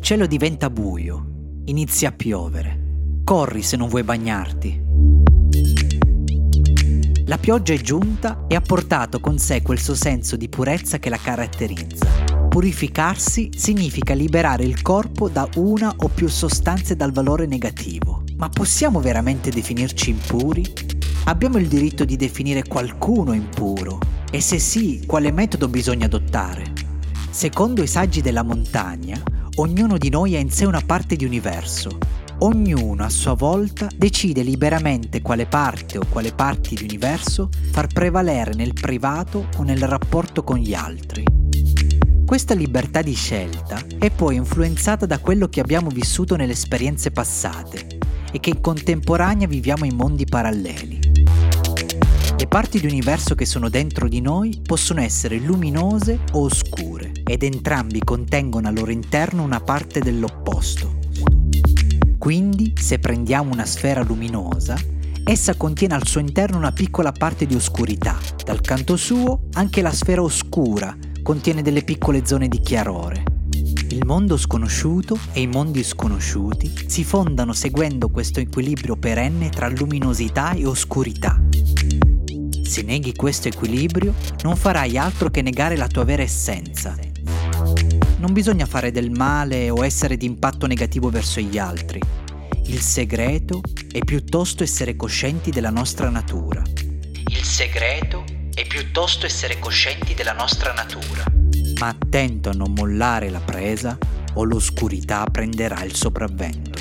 cielo diventa buio, inizia a piovere. Corri se non vuoi bagnarti. La pioggia è giunta e ha portato con sé quel suo senso di purezza che la caratterizza. Purificarsi significa liberare il corpo da una o più sostanze dal valore negativo. Ma possiamo veramente definirci impuri? Abbiamo il diritto di definire qualcuno impuro? E se sì, quale metodo bisogna adottare? Secondo i saggi della montagna, ognuno di noi ha in sé una parte di universo ognuno a sua volta decide liberamente quale parte o quale parti di universo far prevalere nel privato o nel rapporto con gli altri. Questa libertà di scelta è poi influenzata da quello che abbiamo vissuto nelle esperienze passate e che in contemporanea viviamo in mondi paralleli. Le parti di universo che sono dentro di noi possono essere luminose o oscure ed entrambi contengono al loro interno una parte dell'opposto. Quindi, se prendiamo una sfera luminosa, essa contiene al suo interno una piccola parte di oscurità. Dal canto suo, anche la sfera oscura contiene delle piccole zone di chiarore. Il mondo sconosciuto e i mondi sconosciuti si fondano seguendo questo equilibrio perenne tra luminosità e oscurità. Se neghi questo equilibrio, non farai altro che negare la tua vera essenza. Non bisogna fare del male o essere di impatto negativo verso gli altri. Il segreto è piuttosto essere coscienti della nostra natura. Il segreto è piuttosto essere coscienti della nostra natura. Ma attento a non mollare la presa o l'oscurità prenderà il sopravvento.